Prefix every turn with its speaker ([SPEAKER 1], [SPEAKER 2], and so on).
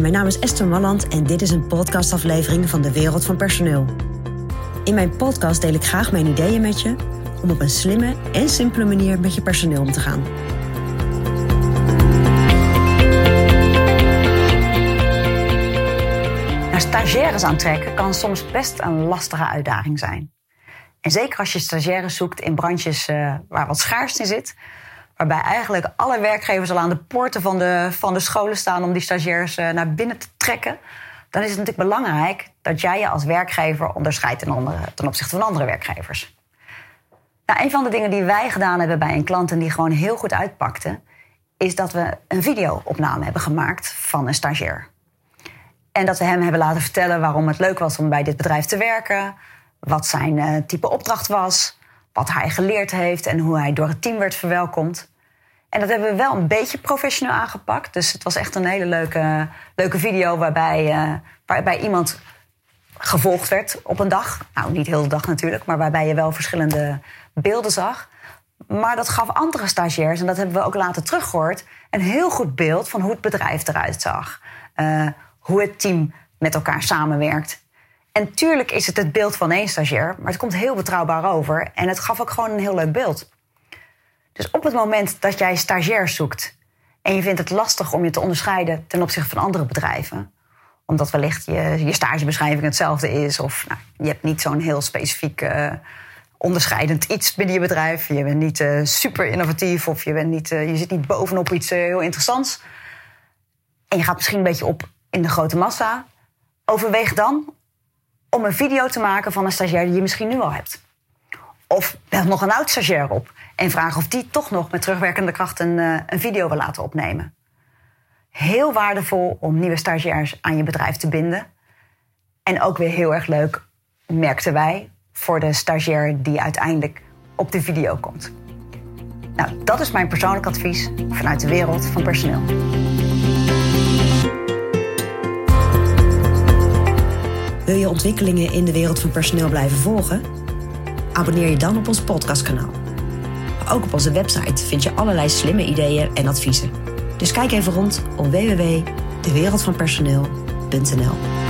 [SPEAKER 1] Mijn naam is Esther Malland en dit is een podcastaflevering van de Wereld van Personeel. In mijn podcast deel ik graag mijn ideeën met je om op een slimme en simpele manier met je personeel om te gaan.
[SPEAKER 2] Nou, stagiaires aantrekken kan soms best een lastige uitdaging zijn. En zeker als je stagiaires zoekt in branches uh, waar wat schaarste zit, Waarbij eigenlijk alle werkgevers al aan de poorten van de, van de scholen staan om die stagiairs eh, naar binnen te trekken. Dan is het natuurlijk belangrijk dat jij je als werkgever onderscheidt ten, ten opzichte van andere werkgevers. Nou, een van de dingen die wij gedaan hebben bij een klant en die gewoon heel goed uitpakte, is dat we een videoopname hebben gemaakt van een stagiair. En dat we hem hebben laten vertellen waarom het leuk was om bij dit bedrijf te werken, wat zijn uh, type opdracht was, wat hij geleerd heeft en hoe hij door het team werd verwelkomd. En dat hebben we wel een beetje professioneel aangepakt. Dus het was echt een hele leuke, leuke video waarbij, uh, waarbij iemand gevolgd werd op een dag. Nou, niet heel de dag natuurlijk, maar waarbij je wel verschillende beelden zag. Maar dat gaf andere stagiairs, en dat hebben we ook later teruggehoord, een heel goed beeld van hoe het bedrijf eruit zag. Uh, hoe het team met elkaar samenwerkt. En tuurlijk is het het beeld van één stagiair, maar het komt heel betrouwbaar over. En het gaf ook gewoon een heel leuk beeld. Dus op het moment dat jij stagiairs zoekt en je vindt het lastig om je te onderscheiden ten opzichte van andere bedrijven, omdat wellicht je, je stagebeschrijving hetzelfde is, of nou, je hebt niet zo'n heel specifiek uh, onderscheidend iets binnen je bedrijf, je bent niet uh, super innovatief of je, bent niet, uh, je zit niet bovenop iets heel interessants, en je gaat misschien een beetje op in de grote massa, overweeg dan om een video te maken van een stagiair die je misschien nu al hebt. Of bel nog een oud stagiair op en vraag of die toch nog met terugwerkende kracht een, uh, een video wil laten opnemen. Heel waardevol om nieuwe stagiairs aan je bedrijf te binden. En ook weer heel erg leuk, merkten wij, voor de stagiair die uiteindelijk op de video komt. Nou, dat is mijn persoonlijk advies vanuit de wereld van personeel.
[SPEAKER 1] Wil je ontwikkelingen in de wereld van personeel blijven volgen? Abonneer je dan op ons podcastkanaal. Ook op onze website vind je allerlei slimme ideeën en adviezen. Dus kijk even rond op www.dewereldvanpersoneel.nl.